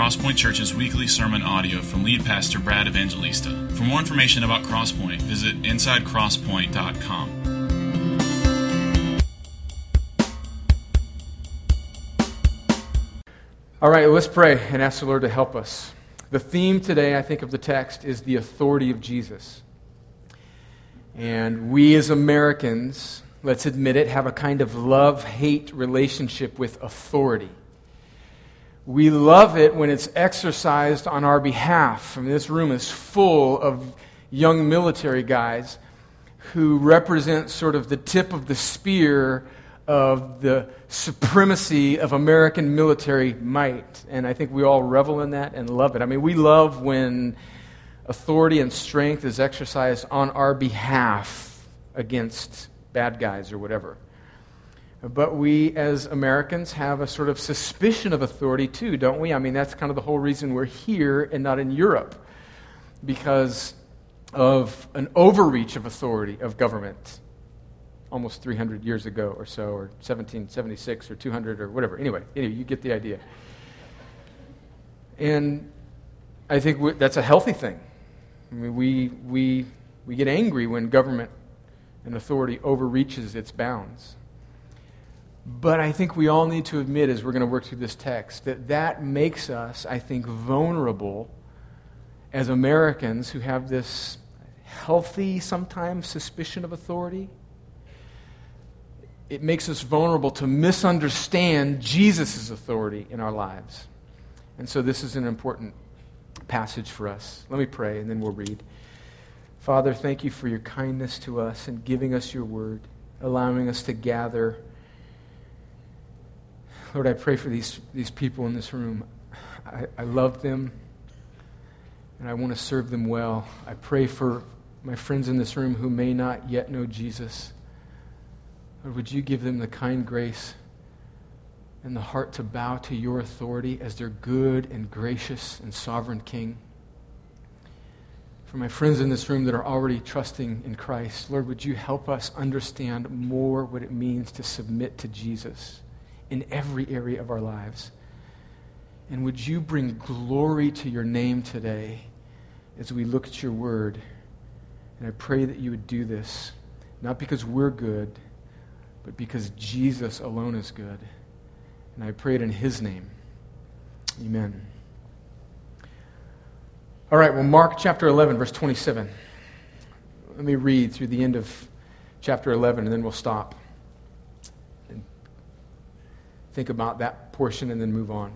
Crosspoint Church's weekly sermon audio from lead pastor Brad Evangelista. For more information about Crosspoint, visit insidecrosspoint.com. All right, let's pray and ask the Lord to help us. The theme today, I think, of the text is the authority of Jesus. And we as Americans, let's admit it, have a kind of love hate relationship with authority. We love it when it's exercised on our behalf. I mean, this room is full of young military guys who represent sort of the tip of the spear of the supremacy of American military might. And I think we all revel in that and love it. I mean, we love when authority and strength is exercised on our behalf against bad guys or whatever. But we as Americans have a sort of suspicion of authority too, don't we? I mean, that's kind of the whole reason we're here and not in Europe. Because of an overreach of authority of government almost 300 years ago or so, or 1776 or 200 or whatever. Anyway, anyway you get the idea. And I think we, that's a healthy thing. I mean, we, we, we get angry when government and authority overreaches its bounds. But I think we all need to admit, as we're going to work through this text, that that makes us, I think, vulnerable as Americans who have this healthy, sometimes, suspicion of authority it makes us vulnerable to misunderstand Jesus' authority in our lives. And so this is an important passage for us. Let me pray, and then we'll read. Father, thank you for your kindness to us and giving us your word, allowing us to gather. Lord, I pray for these, these people in this room. I, I love them, and I want to serve them well. I pray for my friends in this room who may not yet know Jesus. Lord, would you give them the kind grace and the heart to bow to your authority as their good and gracious and sovereign King? For my friends in this room that are already trusting in Christ, Lord, would you help us understand more what it means to submit to Jesus in every area of our lives? And would you bring glory to your name today as we look at your word? And I pray that you would do this, not because we're good but because Jesus alone is good. And I pray it in his name. Amen. All right, well, Mark chapter 11, verse 27. Let me read through the end of chapter 11, and then we'll stop think about that portion and then move on.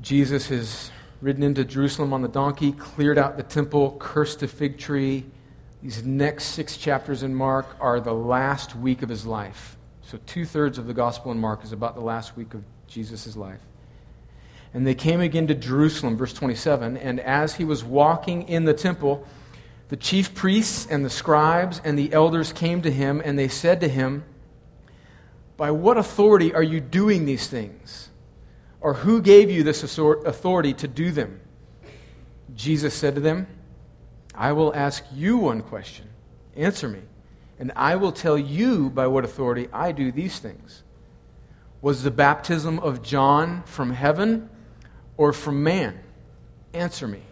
Jesus has ridden into Jerusalem on the donkey, cleared out the temple, cursed the fig tree these next six chapters in Mark are the last week of his life. So, two thirds of the gospel in Mark is about the last week of Jesus' life. And they came again to Jerusalem, verse 27. And as he was walking in the temple, the chief priests and the scribes and the elders came to him, and they said to him, By what authority are you doing these things? Or who gave you this authority to do them? Jesus said to them, I will ask you one question. Answer me, and I will tell you by what authority I do these things. Was the baptism of John from heaven or from man? Answer me.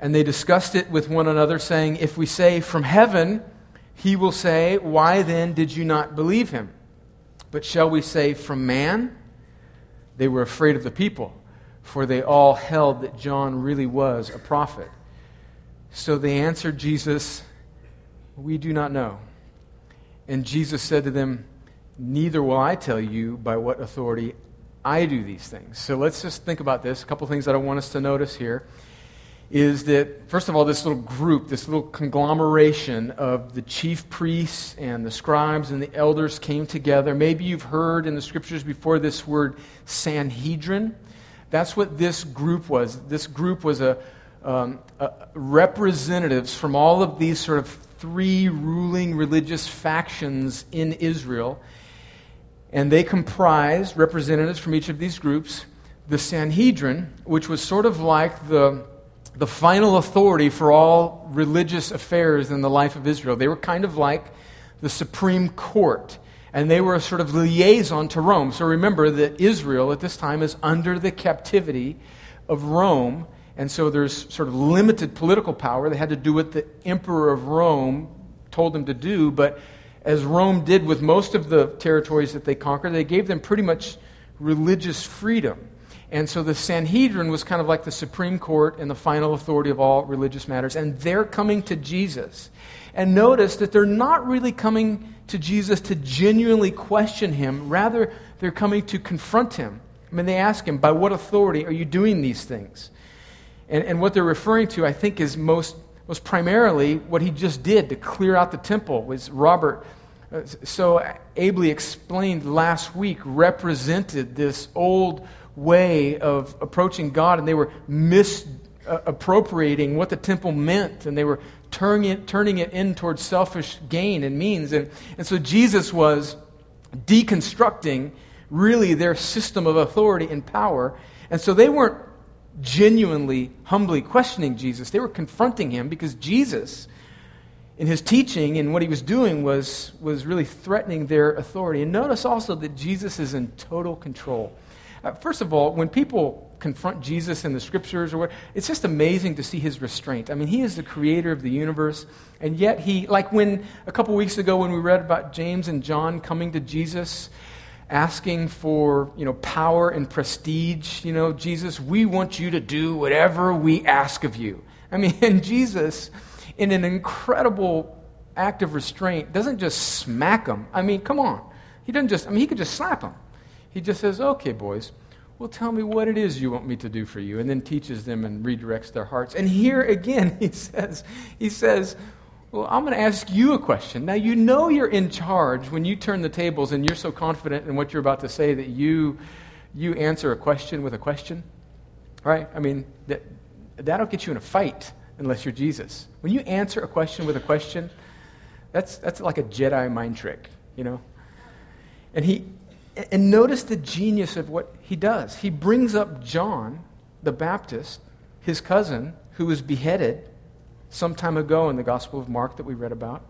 And they discussed it with one another, saying, If we say from heaven, he will say, Why then did you not believe him? But shall we say from man? They were afraid of the people, for they all held that John really was a prophet. So they answered Jesus, We do not know. And Jesus said to them, Neither will I tell you by what authority I do these things. So let's just think about this. A couple things that I want us to notice here is that, first of all, this little group, this little conglomeration of the chief priests and the scribes and the elders came together. Maybe you've heard in the scriptures before this word Sanhedrin. That's what this group was. This group was a, um, representatives from all of these sort of three ruling religious factions in Israel. And they comprised representatives from each of these groups. The Sanhedrin, which was sort of like the, the final authority for all religious affairs in the life of Israel. They were kind of like the Supreme Court. And they were a sort of liaison to Rome. So remember that Israel at this time is under the captivity of Rome. And so there's sort of limited political power. They had to do what the emperor of Rome told them to do. But as Rome did with most of the territories that they conquered, they gave them pretty much religious freedom. And so the Sanhedrin was kind of like the Supreme Court and the final authority of all religious matters. And they're coming to Jesus. And notice that they're not really coming to Jesus to genuinely question him. Rather, they're coming to confront him. I mean, they ask him, By what authority are you doing these things? And, and what they're referring to, I think, is most, most primarily what he just did to clear out the temple, was Robert uh, so ably explained last week, represented this old way of approaching God, and they were misappropriating uh, what the temple meant, and they were turning it, turning it in towards selfish gain and means. And, and so Jesus was deconstructing really their system of authority and power. And so they weren't genuinely, humbly questioning Jesus. They were confronting him because Jesus, in his teaching and what he was doing, was, was really threatening their authority. And notice also that Jesus is in total control. Uh, first of all, when people confront Jesus in the scriptures or what, it's just amazing to see his restraint. I mean, he is the creator of the universe, and yet he, like when a couple weeks ago when we read about James and John coming to Jesus asking for, you know, power and prestige, you know, Jesus, we want you to do whatever we ask of you. I mean, and Jesus in an incredible act of restraint doesn't just smack them. I mean, come on. He doesn't just I mean, he could just slap them. He just says, "Okay, boys, well, tell me what it is you want me to do for you, and then teaches them and redirects their hearts. And here again, he says, he says, well, I'm going to ask you a question. Now, you know you're in charge when you turn the tables and you're so confident in what you're about to say that you, you answer a question with a question, right? I mean, that, that'll get you in a fight unless you're Jesus. When you answer a question with a question, that's, that's like a Jedi mind trick, you know? And he, and notice the genius of what he does. He brings up John the Baptist, his cousin, who was beheaded some time ago in the Gospel of Mark that we read about.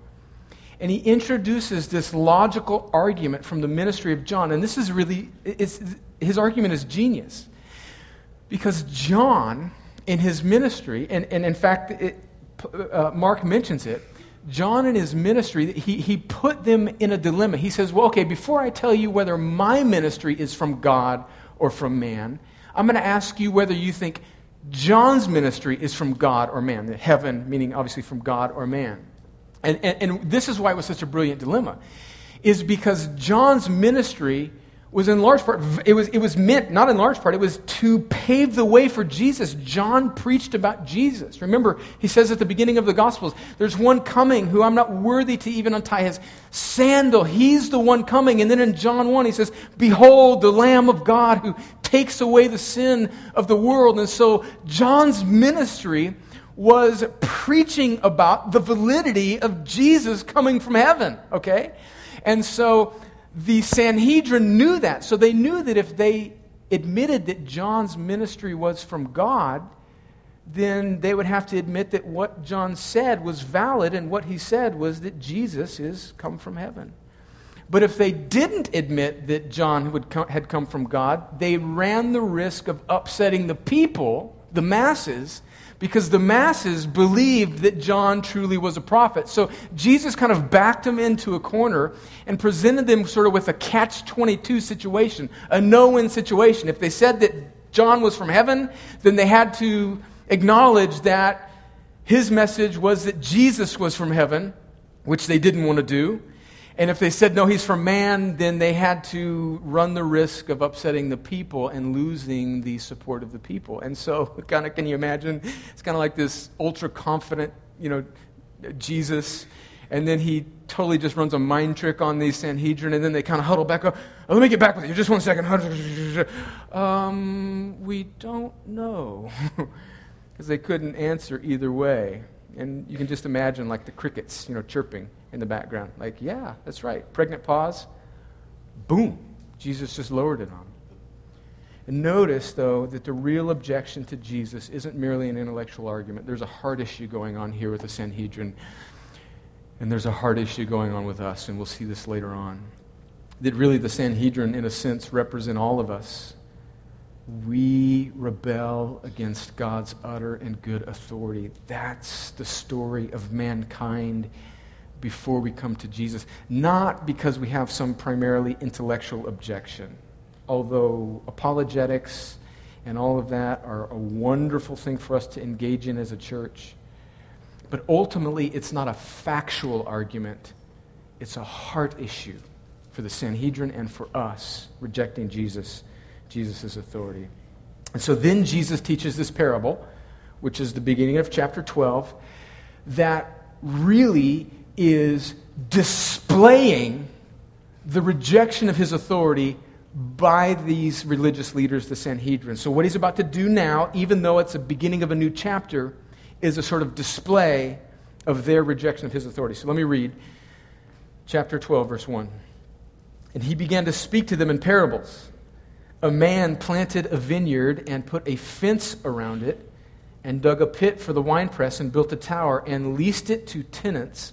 And he introduces this logical argument from the ministry of John. And this is really, his argument is genius. Because John, in his ministry, and, and in fact, it, uh, Mark mentions it, John in his ministry, he, he put them in a dilemma. He says, Well, okay, before I tell you whether my ministry is from God or from man, I'm going to ask you whether you think John's ministry is from God or man. Heaven, meaning obviously from God or man. And, and, and this is why it was such a brilliant dilemma, is because John's ministry was in large part, it was, it was meant, not in large part, it was to pave the way for Jesus. John preached about Jesus. Remember, he says at the beginning of the Gospels, there's one coming who I'm not worthy to even untie his sandal. He's the one coming. And then in John 1, he says, Behold, the Lamb of God who takes away the sin of the world. And so John's ministry was preaching about the validity of Jesus coming from heaven, okay? And so the Sanhedrin knew that. So they knew that if they admitted that John's ministry was from God, then they would have to admit that what John said was valid, and what he said was that Jesus is come from heaven. But if they didn't admit that John had come from God, they ran the risk of upsetting the people, the masses, because the masses believed that John truly was a prophet. So Jesus kind of backed them into a corner and presented them sort of with a catch 22 situation, a no win situation. If they said that John was from heaven, then they had to acknowledge that his message was that Jesus was from heaven, which they didn't want to do. And if they said, no, he's from man, then they had to run the risk of upsetting the people and losing the support of the people. And so, kind of, can you imagine? It's kind of like this ultra confident, you know, Jesus. And then he totally just runs a mind trick on these Sanhedrin, and then they kind of huddle back up. Oh, let me get back with you. Just one second. Um, we don't know. Because they couldn't answer either way. And you can just imagine, like, the crickets, you know, chirping in the background. Like, yeah, that's right. Pregnant pause. Boom. Jesus just lowered it on. And notice, though, that the real objection to Jesus isn't merely an intellectual argument. There's a heart issue going on here with the Sanhedrin. And there's a heart issue going on with us, and we'll see this later on. that really the Sanhedrin, in a sense, represent all of us. We rebel against God's utter and good authority. That's the story of mankind before we come to Jesus. Not because we have some primarily intellectual objection, although apologetics and all of that are a wonderful thing for us to engage in as a church. But ultimately, it's not a factual argument, it's a heart issue for the Sanhedrin and for us rejecting Jesus, Jesus' authority. And so then Jesus teaches this parable, which is the beginning of chapter 12, that really is displaying the rejection of his authority by these religious leaders, the Sanhedrin. So, what he's about to do now, even though it's the beginning of a new chapter, is a sort of display of their rejection of his authority. So, let me read chapter 12, verse 1. And he began to speak to them in parables. A man planted a vineyard and put a fence around it, and dug a pit for the winepress, and built a tower, and leased it to tenants,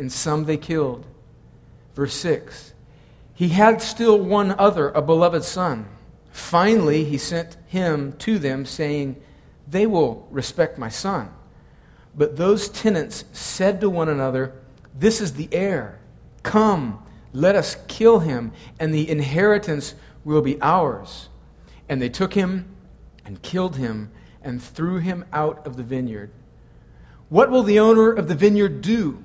and some they killed. Verse 6 he had still one other, a beloved son. Finally, he sent him to them, saying, They will respect my son. But those tenants said to one another, This is the heir. Come, let us kill him, and the inheritance will be ours. And they took him and killed him and threw him out of the vineyard. What will the owner of the vineyard do?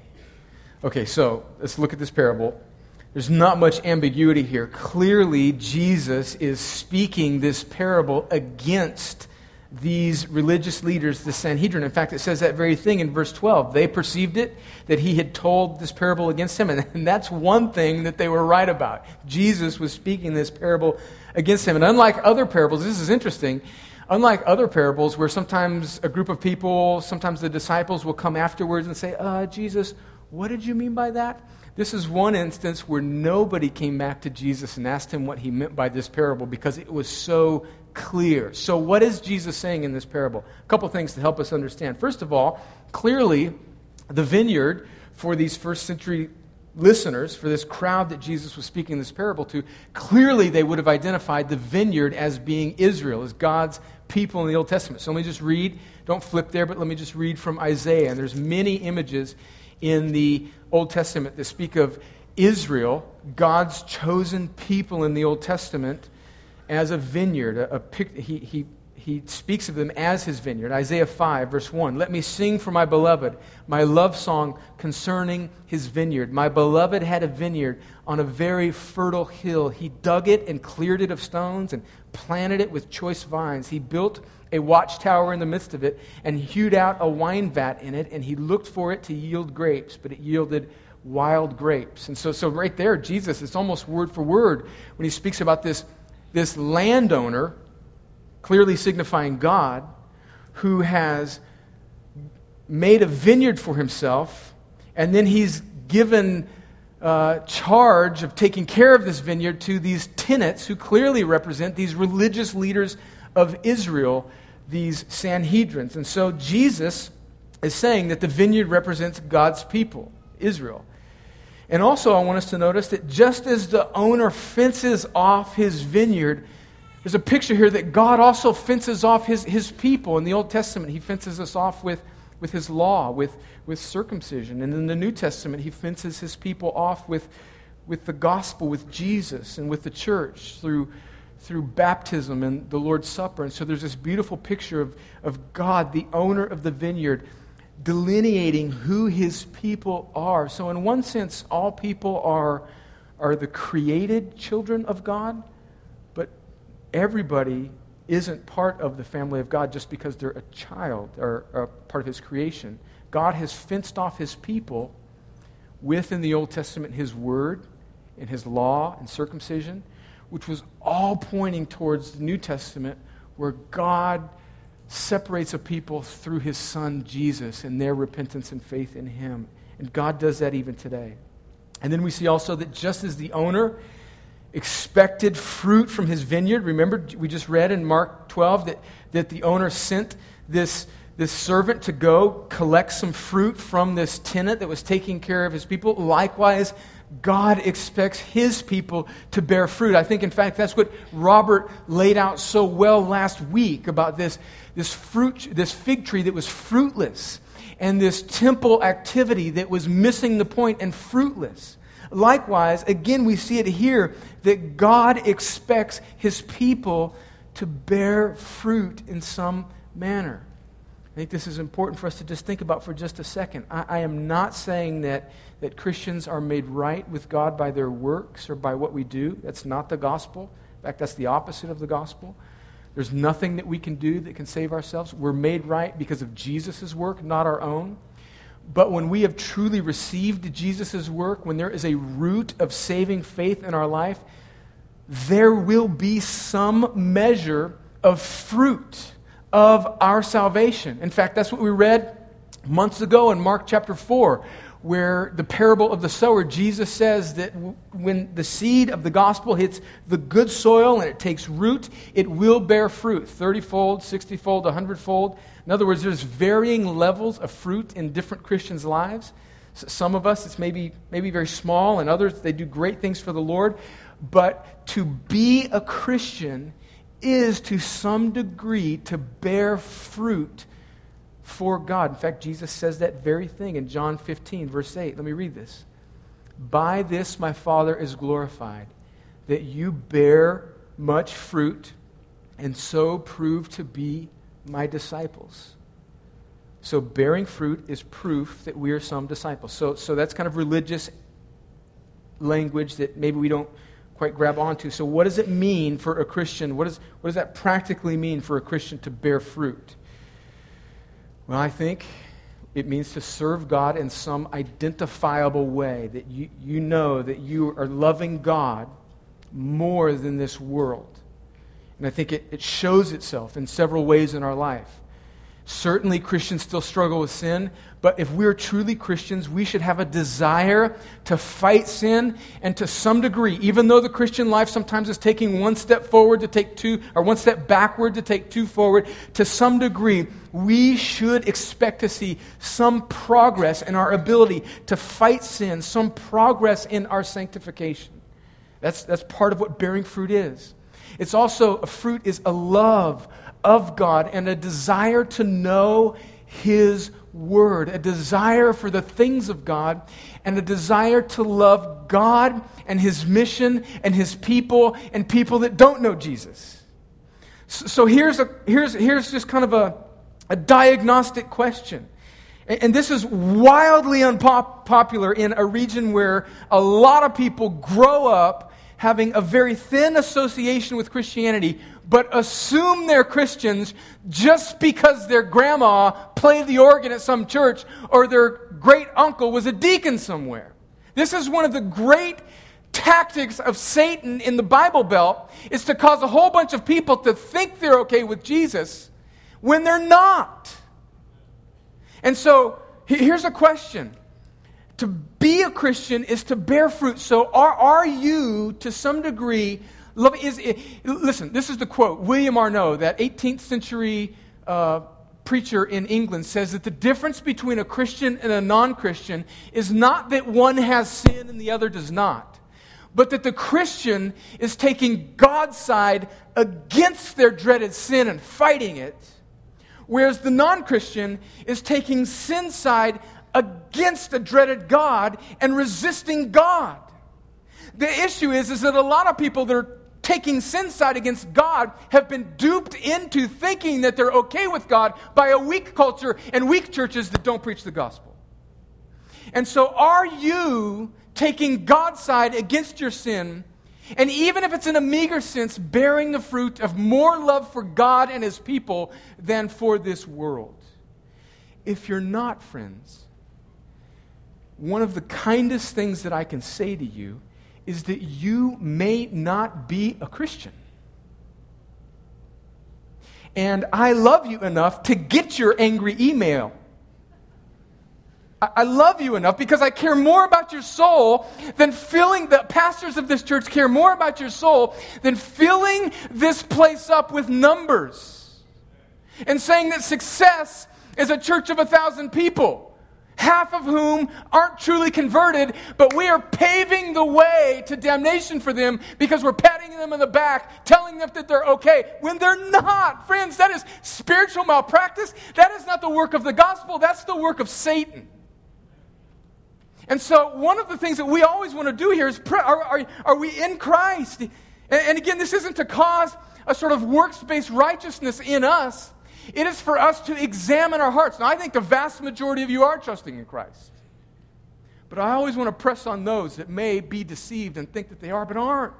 Okay, so let's look at this parable. There's not much ambiguity here. Clearly, Jesus is speaking this parable against these religious leaders, the Sanhedrin. In fact, it says that very thing in verse 12. They perceived it, that he had told this parable against him. And that's one thing that they were right about. Jesus was speaking this parable against him. And unlike other parables, this is interesting. Unlike other parables where sometimes a group of people, sometimes the disciples will come afterwards and say, uh, Jesus, what did you mean by that? This is one instance where nobody came back to Jesus and asked him what he meant by this parable because it was so clear. So, what is Jesus saying in this parable? A couple things to help us understand. First of all, clearly, the vineyard for these first century listeners, for this crowd that Jesus was speaking this parable to, clearly they would have identified the vineyard as being Israel, as God's people in the Old Testament. So let me just read, don't flip there, but let me just read from Isaiah. And there's many images in the Old Testament that speak of Israel, God's chosen people in the Old Testament, as a vineyard. A, a, he, he, he speaks of them as his vineyard. Isaiah 5, verse 1. Let me sing for my beloved my love song concerning his vineyard. My beloved had a vineyard on a very fertile hill. He dug it and cleared it of stones and planted it with choice vines. He built a watchtower in the midst of it, and hewed out a wine vat in it, and he looked for it to yield grapes, but it yielded wild grapes. And so, so right there, Jesus, it's almost word for word when he speaks about this, this landowner, clearly signifying God, who has made a vineyard for himself, and then he's given uh, charge of taking care of this vineyard to these tenants who clearly represent these religious leaders of Israel these Sanhedrins. And so Jesus is saying that the vineyard represents God's people, Israel. And also, I want us to notice that just as the owner fences off his vineyard, there's a picture here that God also fences off his, his people. In the Old Testament, he fences us off with, with his law, with, with circumcision. And in the New Testament, he fences his people off with, with the gospel, with Jesus, and with the church through, through baptism and the Lord's Supper. And so there's this beautiful picture of, of God, the owner of the vineyard, delineating who his people are. So, in one sense, all people are, are the created children of God, but everybody isn't part of the family of God just because they're a child or, or part of his creation. God has fenced off his people within the Old Testament his word and his law and circumcision, which was all pointing towards the New Testament where God separates a people through his son Jesus and their repentance and faith in him. And God does that even today. And then we see also that just as the owner expected fruit from his vineyard, remember we just read in Mark 12 that, that the owner sent this, this servant to go collect some fruit from this tenant that was taking care of his people. Likewise, God expects his people to bear fruit. I think, in fact, that's what Robert laid out so well last week about this, this, fruit, this fig tree that was fruitless and this temple activity that was missing the point and fruitless. Likewise, again, we see it here that God expects his people to bear fruit in some manner. I think this is important for us to just think about for just a second. I, I, am not saying that, that Christians are made right with God by their works or by what we do. That's not the gospel. In fact, that's the opposite of the gospel. There's nothing that we can do that can save ourselves. We're made right because of Jesus' work, not our own. But when we have truly received Jesus' work, when there is a root of saving faith in our life, there will be some measure of fruit of our salvation. In fact, that's what we read months ago in Mark chapter 4, where the parable of the sower, Jesus says that when the seed of the gospel hits the good soil and it takes root, it will bear fruit 30 fold, 60 fold, 100 fold. In other words, there's varying levels of fruit in different Christians' lives. Some of us, it's maybe, maybe very small, and others, they do great things for the Lord. But to be a Christian is to some degree to bear fruit for God. In fact, Jesus says that very thing in John 15, verse 8. Let me read this. By this my Father is glorified, that you bear much fruit and so prove to be my disciples. So, bearing fruit is proof that we are some disciples. So, so that's kind of religious language that maybe we don't quite grab onto. So, what does it mean for a Christian? What, is, what does that practically mean for a Christian to bear fruit? Well, I think it means to serve God in some identifiable way, that you, you know that you are loving God more than this world. And I think it, it shows itself in several ways in our life. Certainly, Christians still struggle with sin, but if we're truly Christians, we should have a desire to fight sin and to some degree, even though the Christian life sometimes is taking one step forward to take two, or one step backward to take two forward, to some degree, we should expect to see some progress in our ability to fight sin, some progress in our sanctification. That's, that's part of what bearing fruit is. It's also, a fruit is a love of God and a desire to know His Word, a desire for the things of God, and a desire to love God and His mission and His people and people that don't know Jesus. So, here's, a, here's, here's just kind of a, a diagnostic question. And this is wildly unpopular in a region where a lot of people grow up having a very thin association with Christianity but assume they're Christians just because their grandma played the organ at some church or their great uncle was a deacon somewhere. This is one of the great tactics of Satan in the Bible Belt is to cause a whole bunch of people to think they're okay with Jesus when they're not. And so here's a question. To be a Christian is to bear fruit. So are, are you, to some degree, Love is, listen, this is the quote. William Arnault, that 18th century uh, preacher in England, says that the difference between a Christian and a non Christian is not that one has sin and the other does not, but that the Christian is taking God's side against their dreaded sin and fighting it, whereas the non Christian is taking sin's side against a dreaded God and resisting God. The issue is, is that a lot of people that are taking sin side against God have been duped into thinking that they're okay with God by a weak culture and weak churches that don't preach the gospel. And so, are you taking God's side against your sin? And even if it's in a meager sense, bearing the fruit of more love for God and his people than for this world. If you're not, friends, one of the kindest things that I can say to you is that you may not be a Christian. And I love you enough to get your angry email. I love you enough because I care more about your soul than filling, the pastors of this church care more about your soul than filling this place up with numbers and saying that success is a church of a thousand people half of whom aren't truly converted, but we are paving the way to damnation for them because we're patting them in the back, telling them that they're okay when they're not. Friends, that is spiritual malpractice. That is not the work of the gospel, that's the work of Satan. And so, one of the things that we always want to do here is pray, are, are, are we in Christ? And, and again, this isn't to cause a sort of works based righteousness in us. It is for us to examine our hearts. Now, I think the vast majority of you are trusting in Christ. But I always want to press on those that may be deceived and think that they are, but aren't.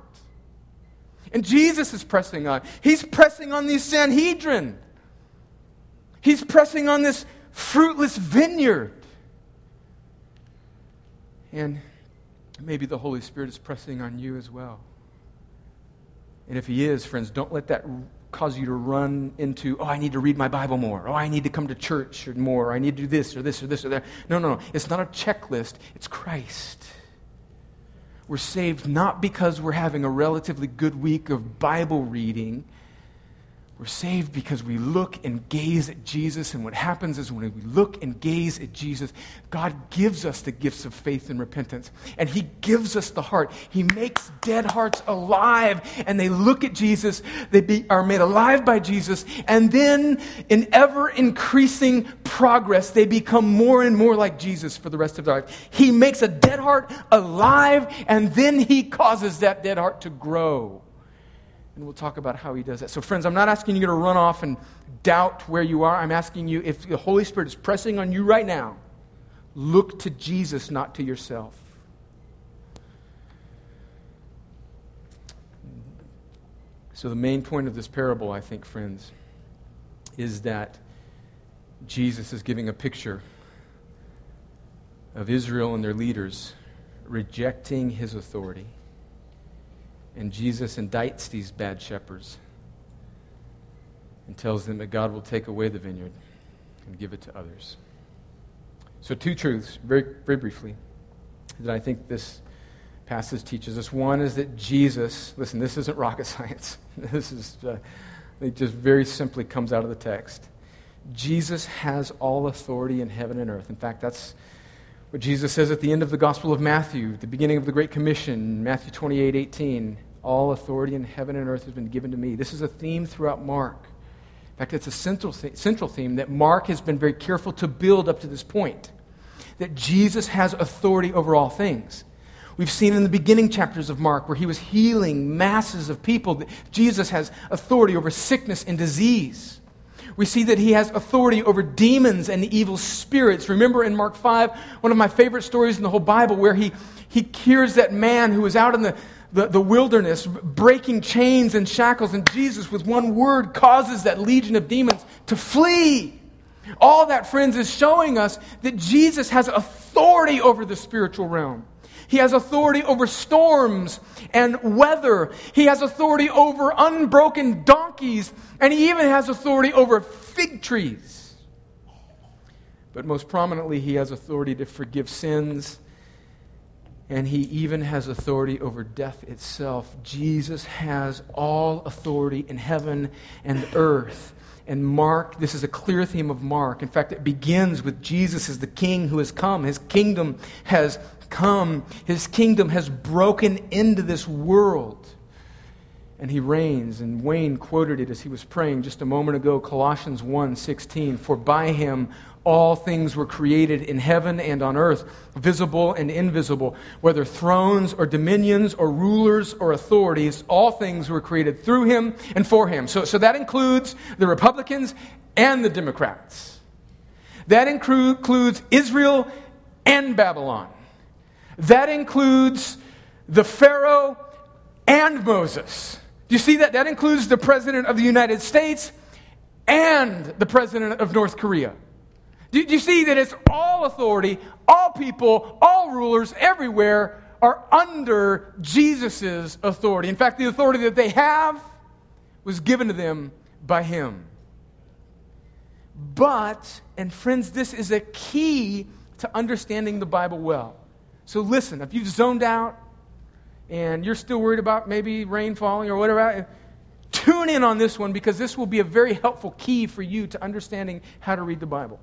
And Jesus is pressing on. He's pressing on the Sanhedrin. He's pressing on this fruitless vineyard. And maybe the Holy Spirit is pressing on you as well. And if He is, friends, don't let that cause you to run into, oh, I need to read my Bible more. Oh, I need to come to church more. Or I need to do this or this or this or that. No, no, no. It's not a checklist, it's Christ. We're saved not because we're having a relatively good week of Bible reading we're saved because we look and gaze at Jesus. And what happens is when we look and gaze at Jesus, God gives us the gifts of faith and repentance. And He gives us the heart. He makes dead hearts alive. And they look at Jesus. They be, are made alive by Jesus. And then, in ever increasing progress, they become more and more like Jesus for the rest of their life. He makes a dead heart alive. And then He causes that dead heart to grow. And we'll talk about how he does that. So, friends, I'm not asking you to run off and doubt where you are. I'm asking you if the Holy Spirit is pressing on you right now, look to Jesus, not to yourself. So, the main point of this parable, I think, friends, is that Jesus is giving a picture of Israel and their leaders rejecting his authority and Jesus indicts these bad shepherds and tells them that God will take away the vineyard and give it to others. So, two truths, very, very briefly, that I think this passage teaches us. One is that Jesus, listen, this isn't rocket science. This is, uh, it just very simply comes out of the text. Jesus has all authority in heaven and earth. In fact, that's what Jesus says at the end of the Gospel of Matthew, the beginning of the Great Commission, Matthew 28 18. All authority in heaven and earth has been given to me. This is a theme throughout Mark. In fact, it's a central, central theme that Mark has been very careful to build up to this point that Jesus has authority over all things. We've seen in the beginning chapters of Mark where he was healing masses of people that Jesus has authority over sickness and disease. We see that he has authority over demons and evil spirits. Remember in Mark 5, one of my favorite stories in the whole Bible, where he, he cures that man who was out in the, the, the wilderness, breaking chains and shackles, and Jesus, with one word, causes that legion of demons to flee. All that, friends, is showing us that Jesus has authority over the spiritual realm. He has authority over storms and weather. He has authority over unbroken donkeys. And he even has authority over fig trees. But most prominently, he has authority to forgive sins. And he even has authority over death itself. Jesus has all authority in heaven and earth. And Mark, this is a clear theme of Mark. In fact, it begins with Jesus as the king who has come. His kingdom has come. His kingdom has broken into this world. And he reigns. And Wayne quoted it as he was praying just a moment ago, Colossians 1 16. For by him All things were created in heaven and on earth, visible and invisible, whether thrones or dominions or rulers or authorities, all things were created through him and for him. So, so that includes the Republicans and the Democrats. That includes Israel and Babylon. That includes the Pharaoh and Moses. Do you see that? That includes the President of the United States and the President of North Korea. Do you see that it's all authority, all people, all rulers everywhere are under Jesus' authority? In fact, the authority that they have was given to them by Him. But, and friends, this is a key to understanding the Bible well. So listen, if you've zoned out and you're still worried about maybe rain falling or whatever, tune in on this one because this will be a very helpful key for you to understanding how to read the Bible.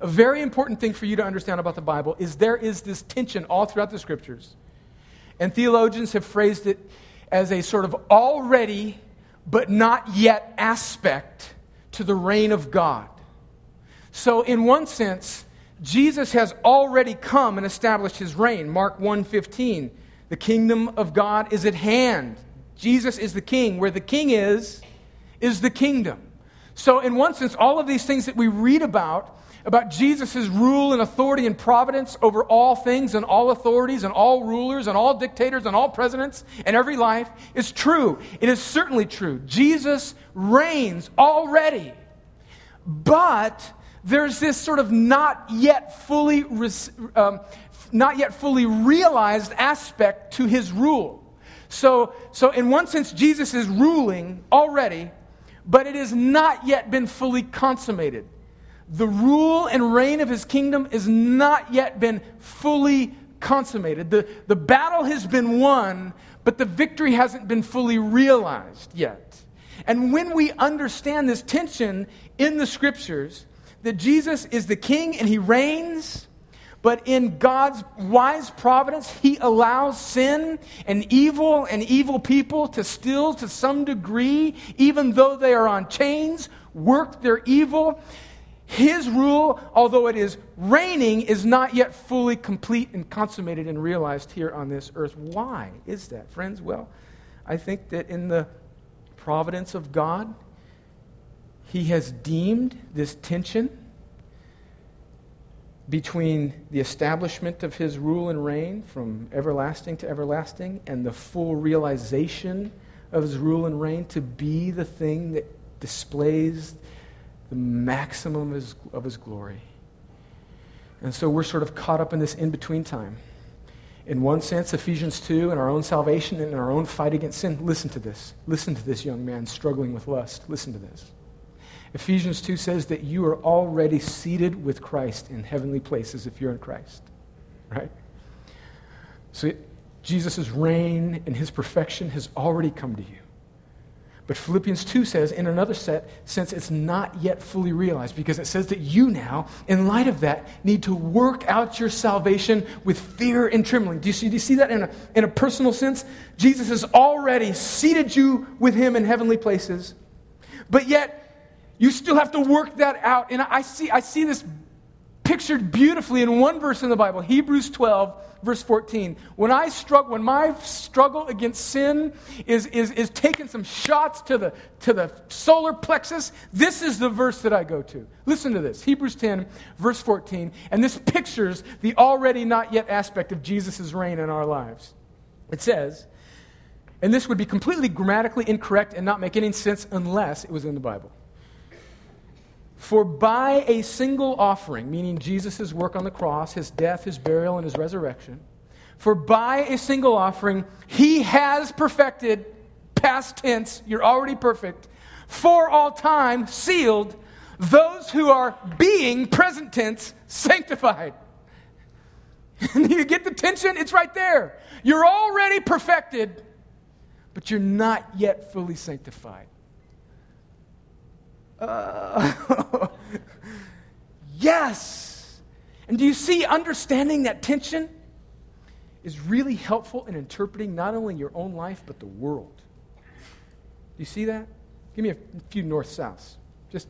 A very important thing for you to understand about the Bible is there is this tension all throughout the scriptures. And theologians have phrased it as a sort of already but not yet aspect to the reign of God. So in one sense, Jesus has already come and established his reign. Mark 1:15. The kingdom of God is at hand. Jesus is the king. Where the king is, is the kingdom. So, in one sense, all of these things that we read about, about Jesus' rule and authority and providence over all things and all authorities and all rulers and all dictators and all presidents and every life, is true. It is certainly true. Jesus reigns already. But there's this sort of not yet fully, um, not yet fully realized aspect to his rule. So, so, in one sense, Jesus is ruling already, but it has not yet been fully consummated. The rule and reign of his kingdom has not yet been fully consummated. The, the battle has been won, but the victory hasn't been fully realized yet. And when we understand this tension in the scriptures, that Jesus is the king and he reigns, but in God's wise providence, he allows sin and evil and evil people to still, to some degree, even though they are on chains, work their evil. His rule, although it is reigning, is not yet fully complete and consummated and realized here on this earth. Why is that, friends? Well, I think that in the providence of God, he has deemed this tension between the establishment of his rule and reign from everlasting to everlasting and the full realization of his rule and reign to be the thing that displays the maximum of his, of his glory. And so we're sort of caught up in this in between time. In one sense, Ephesians 2 and our own salvation and our own fight against sin. Listen to this. Listen to this young man struggling with lust. Listen to this. Ephesians 2 says that you are already seated with Christ in heavenly places if you're in Christ. Right? So Jesus' reign and his perfection has already come to you. But Philippians 2 says, in another set, sense, it's not yet fully realized because it says that you now, in light of that, need to work out your salvation with fear and trembling. Do you see, do you see that in a, in a personal sense? Jesus has already seated you with him in heavenly places, but yet you still have to work that out. And I see, I see this pictured beautifully in one verse in the Bible, Hebrews 12, verse 14. When I struggle, when my struggle against sin is, is, is taking some shots to the, to the solar plexus, this is the verse that I go to. Listen to this Hebrews 10, verse 14. And this pictures the already not yet aspect of Jesus' reign in our lives. It says, and this would be completely grammatically incorrect and not make any sense unless it was in the Bible. For by a single offering, meaning Jesus' work on the cross, his death, his burial, and his resurrection, for by a single offering, he has perfected, past tense, you're already perfect, for all time, sealed, those who are being, present tense, sanctified. you get the tension? It's right there. You're already perfected, but you're not yet fully sanctified. Uh, yes. And do you see, understanding that tension is really helpful in interpreting not only your own life, but the world. Do you see that? Give me a few north souths. Just,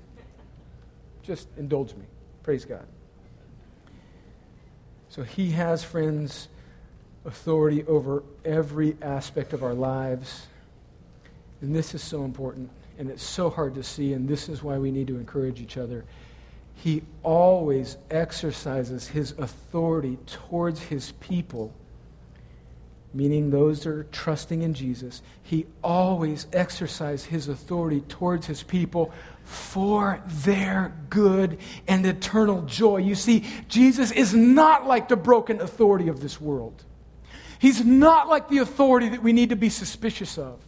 just indulge me. Praise God. So he has, friends, authority over every aspect of our lives. And this is so important, and it's so hard to see, and this is why we need to encourage each other. He always exercises his authority towards his people, meaning those that are trusting in Jesus. He always exercises his authority towards his people for their good and eternal joy. You see, Jesus is not like the broken authority of this world. He's not like the authority that we need to be suspicious of.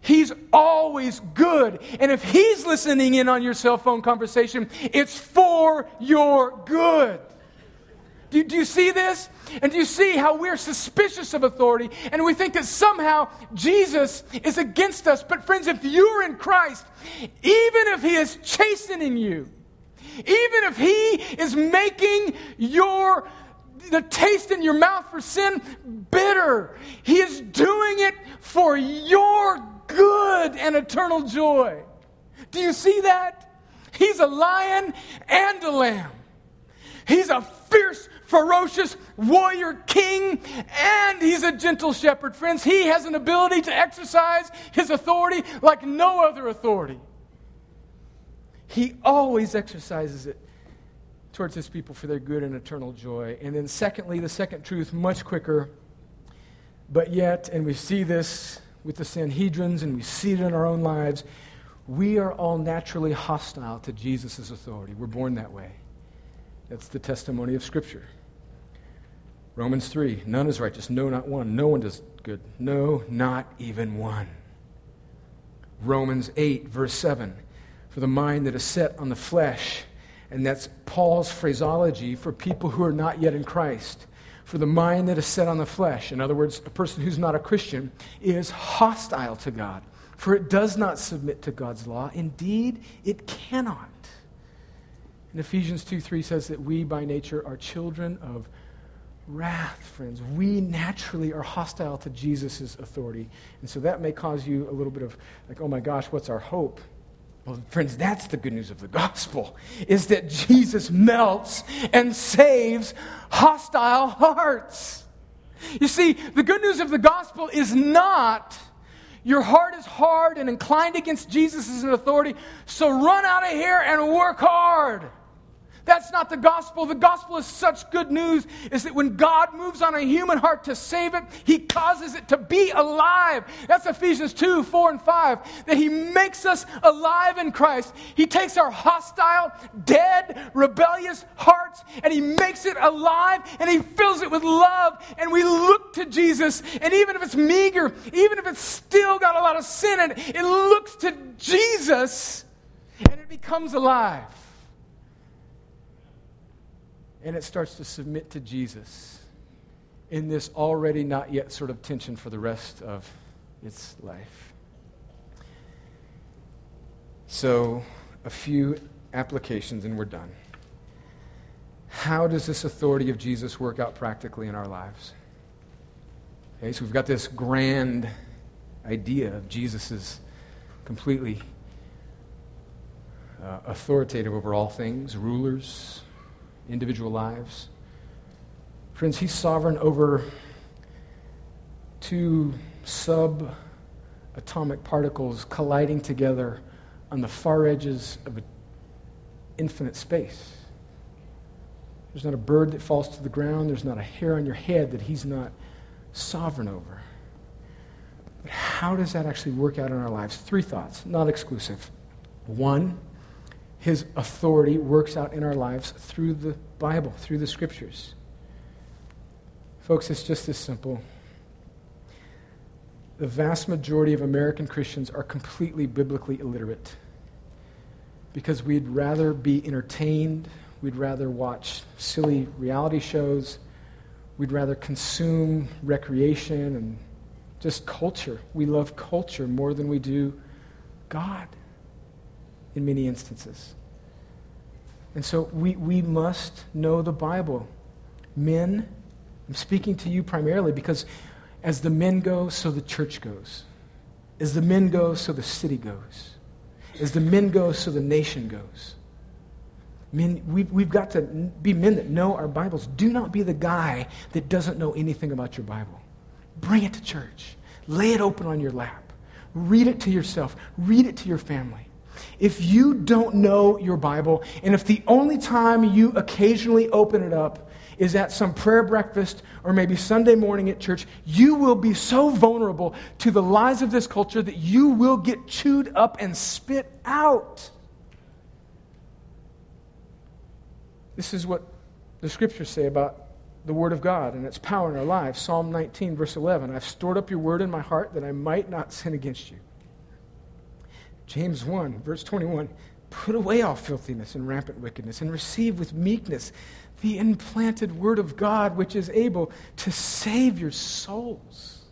He's always good. And if he's listening in on your cell phone conversation, it's for your good. Do, do, you see this? And do you see how we're suspicious of authority and we think that somehow Jesus is against us? But, friends, if you're in Christ, even if He is chastening you, even if He is making your the taste in your mouth for sin bitter. He is doing it for your good and eternal joy. Do you see that? He's a lion and a lamb. He's a fierce, ferocious warrior king, and he's a gentle shepherd. Friends, he has an ability to exercise his authority like no other authority. He always exercises it towards his people for their good and eternal joy. And then, secondly, the second truth, much quicker, but yet, and we see this with the Sanhedrins and we see it in our own lives, we are all naturally hostile to Jesus' authority. We're born that way. That's the testimony of Scripture. Romans 3 None is righteous, no, not one. No one does good. No, not even one. Romans 8, verse 7 For the mind that is set on the flesh and that's Paul's phraseology for people who are not yet in Christ. For the mind that is set on the flesh, in other words, a person who's not a Christian, is hostile to God. For it does not submit to God's law. Indeed, it cannot. And Ephesians 2 3 says that we by nature are children of wrath, friends. We naturally are hostile to Jesus' authority. And so that may cause you a little bit of, like, oh my gosh, what's our hope? Well, friends, that's the good news of the gospel is that Jesus melts and saves hostile hearts. You see, the good news of the gospel is not your heart is hard and inclined against Jesus as an authority, so run out of here and work hard. That's not the gospel. The gospel is such good news is that when God moves on a human heart to save it, he causes it to be alive. That's Ephesians 2, 4, and 5. That he makes us alive in Christ. He takes our hostile, dead, rebellious hearts and he makes it alive and he fills it with love. And we look to Jesus. And even if it's meager, even if it's still got a lot of sin in it, it looks to Jesus and it becomes alive and it starts to submit to Jesus in this already not yet sort of tension for the rest of its life. So, a few applications and we're done. How does this authority of Jesus work out practically in our lives? Okay, so we've got this grand idea of Jesus is completely uh, authoritative over all things, rulers, individual lives. Friends, He's sovereign over two subatomic particles colliding together on the far edges of an infinite space. There's not a bird that falls to the ground, there's not a hair on your head that He's not sovereign over. But how does that actually work out in our lives? Three thoughts, not exclusive. One, his authority works out in our lives through the Bible, through the scriptures. Folks, it's just this simple. The vast majority of American Christians are completely biblically illiterate because we'd rather be entertained, we'd rather watch silly reality shows, we'd rather consume recreation and just culture. We love culture more than we do God in many instances. And so we, we must know the Bible. Men, I'm speaking to you primarily because as the men go, so the church goes. As the men go, so the city goes. As the men go, so the nation goes. Men, we've, we've got to be men that know our Bibles. Do not be the guy that doesn't know anything about your Bible. Bring it to church. Lay it open on your lap. Read it to yourself. Read it to your family. If you don't know your Bible, and if the only time you occasionally open it up is at some prayer breakfast or maybe Sunday morning at church, you will be so vulnerable to the lies of this culture that you will get chewed up and spit out. This is what the scriptures say about the Word of God and its power in our lives. Psalm 19, verse 11 I've stored up your word in my heart that I might not sin against you. James 1, verse 21 Put away all filthiness and rampant wickedness and receive with meekness the implanted Word of God, which is able to save your souls.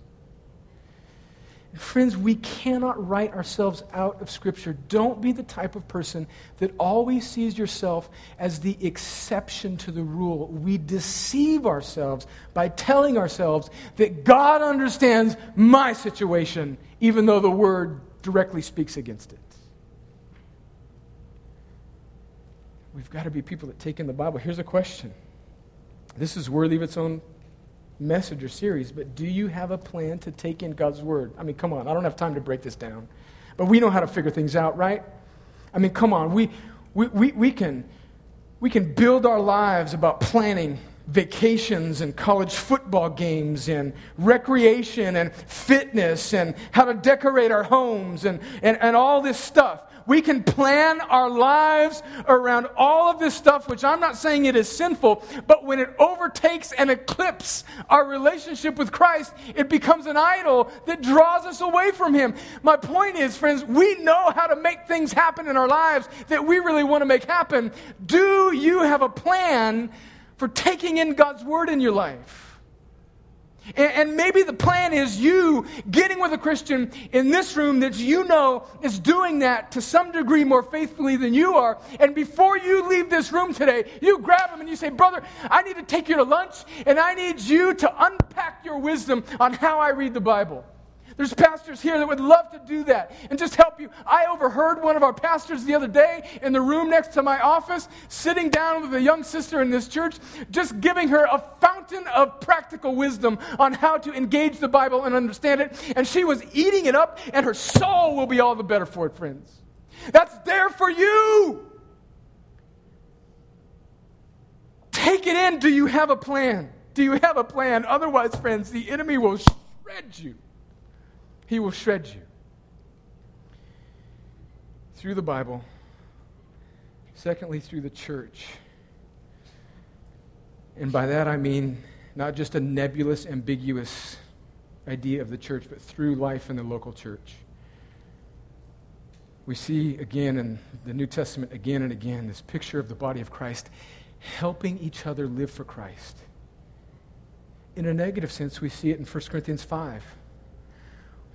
Friends, we cannot write ourselves out of Scripture. Don't be the type of person that always sees yourself as the exception to the rule. We deceive ourselves by telling ourselves that God understands my situation, even though the Word directly speaks against it. We've got to be people that take in the Bible. Here's a question this is worthy of its own message or series, but do you have a plan to take in God's Word? I mean, come on, I don't have time to break this down. But we know how to figure things out, right? I mean, come on, we, we, we, we, can, we can build our lives about planning vacations and college football games and recreation and fitness and how to decorate our homes and, and, and all this stuff. We can plan our lives around all of this stuff, which I'm not saying it is sinful, but when it overtakes and eclipses our relationship with Christ, it becomes an idol that draws us away from Him. My point is, friends, we know how to make things happen in our lives that we really want to make happen. Do you have a plan for taking in God's Word in your life? And, maybe the plan is you getting with a Christian in this room that you know is doing that to some degree more faithfully than you are. And before you leave this room today, you grab them and you say, Brother, I need to take you to lunch and I need you to unpack your wisdom on how I read the Bible. There's pastors here that would love to do that and just help you. I overheard one of our pastors the other day in the room next to my office, sitting down with a young sister in this church, just giving her a fountain of practical wisdom on how to engage the Bible and understand it. And she was eating it up, and her soul will be all the better for it, friends. That's there for you. Take it in. Do you have a plan? Do you have a plan? Otherwise, friends, the enemy will shred you. He will shred you. Through the Bible. Secondly, through the church. And by that I mean not just a nebulous, ambiguous idea of the church, but through life in the local church. We see again in the New Testament, again and again, this picture of the body of Christ helping each other live for Christ. In a negative sense, we see it in 1 Corinthians 5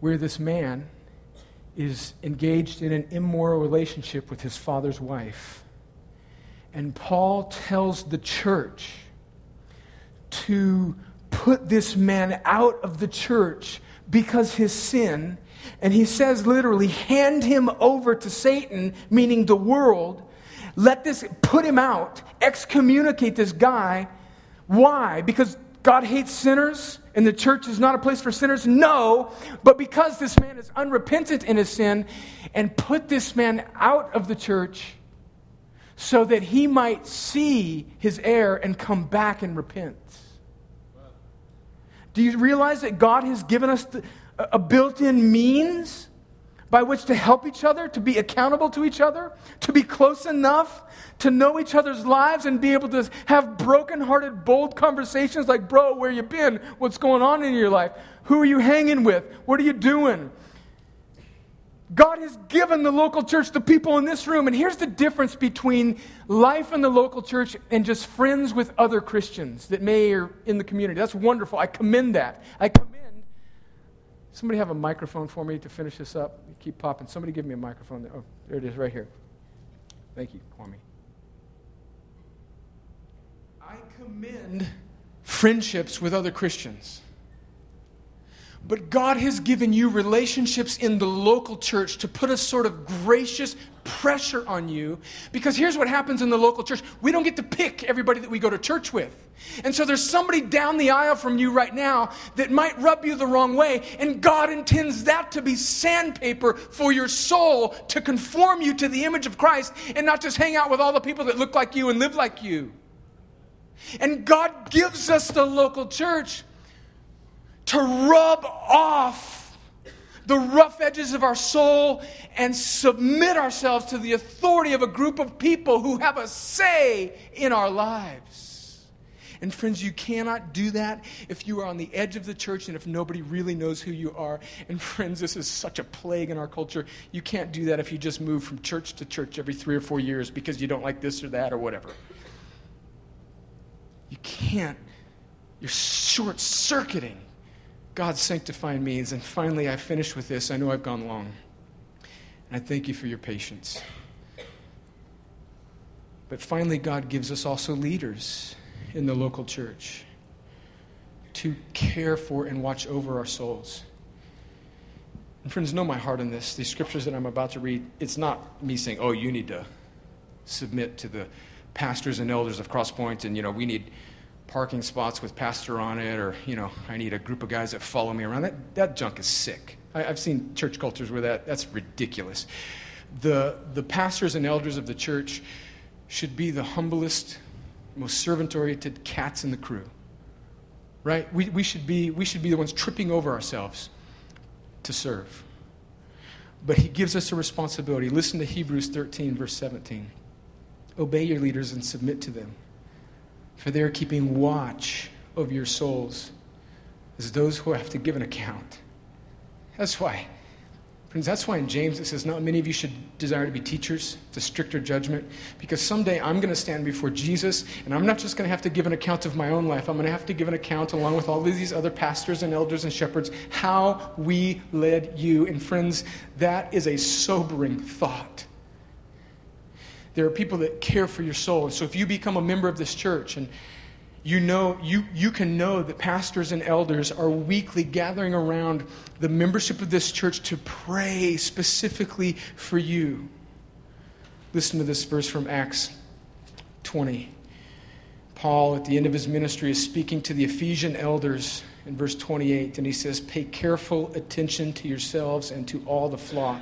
where this man is engaged in an immoral relationship with his father's wife. And Paul tells the church to put this man out of the church because his sin, and he says literally, hand him over to Satan, meaning the world. Let this, put him out, excommunicate this guy. Why? Because God hates sinners and the church is not a place for sinners? No, but because this man is unrepentant in his sin, and put this man out of the church so that he might see his error and come back and repent. Do you realize that God has given us the, a built in means by which to help each other, to be accountable to each other, to be close enough to know each other's lives and be able to have broken-hearted, bold conversations like, bro, where you been? What's going on in your life? Who are you hanging with? What are you doing? God has given the local church the people in this room. And here's the difference between life in the local church and just friends with other Christians that may are in the community. That's wonderful. I commend that. I commend Somebody have a microphone for me to finish this up? Keep popping. Somebody give me a microphone. There. Oh, there it is, right here. Thank you, Kwame. I commend friendships with other Christians. But God has given you relationships in the local church to put a sort of gracious pressure on you. Because here's what happens in the local church we don't get to pick everybody that we go to church with. And so there's somebody down the aisle from you right now that might rub you the wrong way. And God intends that to be sandpaper for your soul to conform you to the image of Christ and not just hang out with all the people that look like you and live like you. And God gives us the local church to rub off the rough edges of our soul and submit ourselves to the authority of a group of people who have a say in our lives. And friends, you cannot do that if you are on the edge of the church and if nobody really knows who you are. And friends, this is such a plague in our culture. You can't do that if you just move from church to church every three or four years because you don't like this or that or whatever. You can't. You're short circuiting God's sanctifying means. And finally, I finish with this. I know I've gone long. And I thank you for your patience. But finally, God gives us also leaders in the local church to care for and watch over our souls. And friends, know my heart in this. These scriptures that I'm about to read, it's not me saying, oh, you need to submit to the pastors and elders of Crosspoint, and, you know, we need parking spots with pastor on it, or, you know, I need a group of guys that follow me around. That, that junk is sick. I, I've seen church cultures where that, that's ridiculous. The, the pastors and elders of the church should be the humblest, most servant oriented cats in the crew. Right? We, we, should be, we should be the ones tripping over ourselves to serve. But he gives us a responsibility. Listen to Hebrews 13, verse 17. Obey your leaders and submit to them for they are keeping watch over your souls as those who have to give an account. That's why. Friends, that's why in James it says, Not many of you should desire to be teachers. It's a stricter judgment. Because someday I'm going to stand before Jesus, and I'm not just going to have to give an account of my own life. I'm going to have to give an account, along with all of these other pastors and elders and shepherds, how we led you. And friends, that is a sobering thought. There are people that care for your soul. And so if you become a member of this church and you know you, you can know that pastors and elders are weekly gathering around the membership of this church to pray specifically for you. Listen to this verse from acts 20 paul at the end of his ministry is speaking to the ephesian elders in verse 28 and he says pay careful attention to yourselves and to all the flock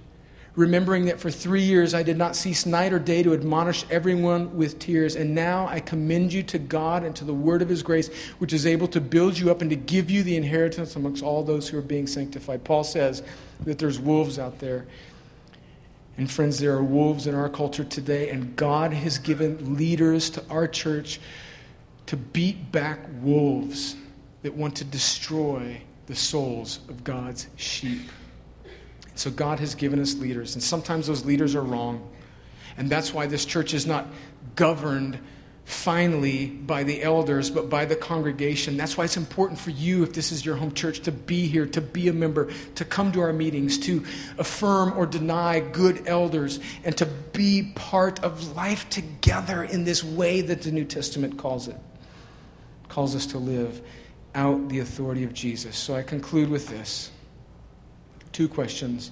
remembering that for three years I did not cease night or day to admonish everyone with tears. And now I commend you to God and to the word of his grace, which is able to build you up and to give you the inheritance amongst all those who are being sanctified. Paul says that there's wolves out there. And friends, there are wolves in our culture today, and God has given leaders to our church to beat back wolves that want to destroy the souls of God's sheep. So God has given us leaders, and sometimes those leaders are wrong. And that's why this church is not governed finally by the elders, but by the congregation. That's why it's important for you, if this is your home church, to be here, to be a member, to come to our meetings, to affirm or deny good elders, and to be part of life together in this way that the New Testament calls it. calls us to live out the authority of Jesus. So I conclude with this two questions.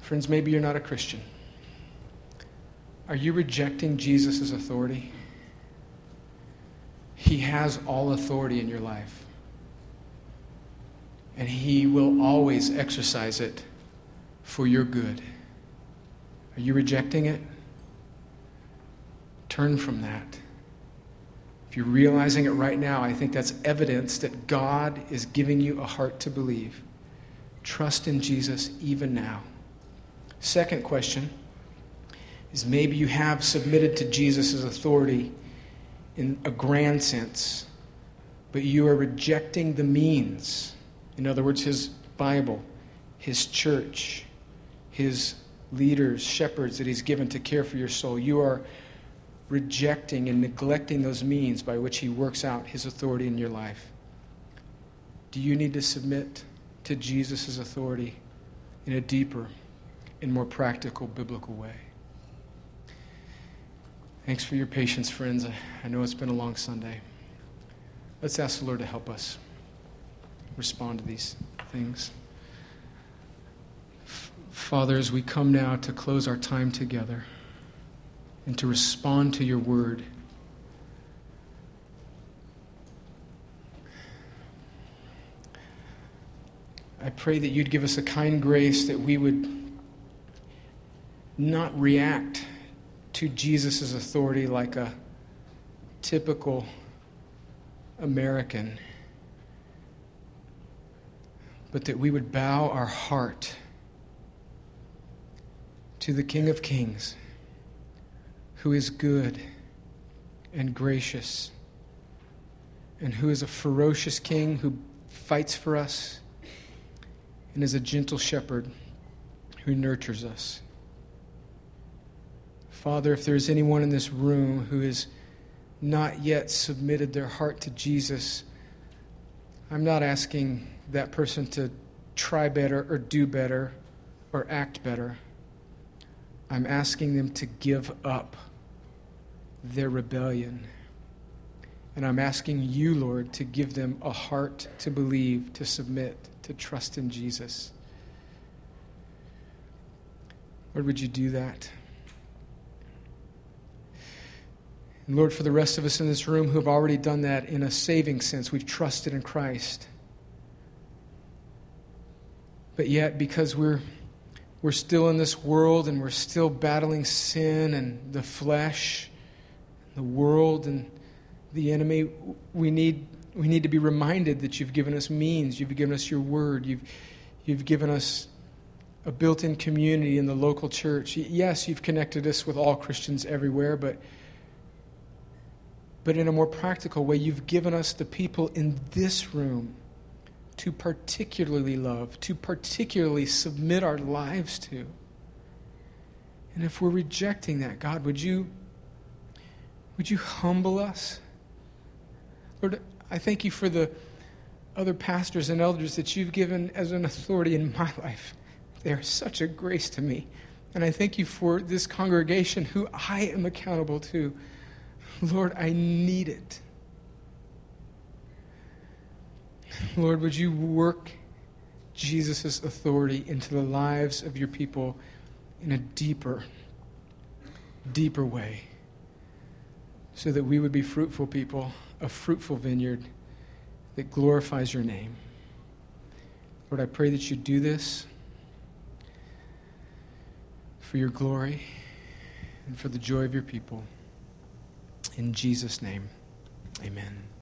Friends, maybe you're not a Christian. Are you rejecting Jesus' authority? He has all authority in your life. And He will always exercise it for your good. Are you rejecting it? Turn from that. If you're realizing it right now, I think that's evidence that God is giving you a heart to believe. Trust in Jesus even now. Second question is maybe you have submitted to Jesus' authority in a grand sense, but you are rejecting the means. In other words, his Bible, his church, his leaders, shepherds that he's given to care for your soul. You are rejecting and neglecting those means by which he works out his authority in your life. Do you need to submit to Jesus' authority in a deeper and more practical biblical way? Thanks for your patience, friends. I know it's been a long Sunday. Let's ask the Lord to help us respond to these things. Father, as we come now to close our time together and to respond to your word, I pray that you'd give us a kind grace that we would not react to Jesus' authority like a typical American, but that we would bow our heart to the King of Kings, who is good and gracious, and who is a ferocious king who fights for us and is a gentle shepherd who nurtures us. Father, if there's anyone in this room who has not yet submitted their heart to Jesus, I'm not asking that person to try better or do better or act better. I'm asking them to give up their rebellion. And I'm asking you, Lord, to give them a heart to believe, to submit, to trust in Jesus. Lord, would you do that? And Lord, for the rest of us in this room who have already done that in a saving sense, we've trusted in Christ. But yet, because we're, we're still in this world and we're still battling sin and the flesh, the world and the enemy, we need, we need to be reminded that you've given us means, you've given us your word, you've, you've given us a built in community in the local church. Yes, you've connected us with all Christians everywhere, but but in a more practical way, you've given us the people in this room to particularly love, to particularly submit our lives to. And if we're rejecting that, God, would you would you humble us? Lord, I thank you for the other pastors and elders that you've given as an authority in my life. They are such a grace to me. And I thank you for this congregation who I am accountable to. Lord, I need it. Lord, would you work Jesus' authority into the lives of your people in a deeper, deeper way so that we would be fruitful people, a fruitful vineyard that glorifies your name. Lord, I pray that you do this for your glory and for the joy of your people. In Jesus' name, amen.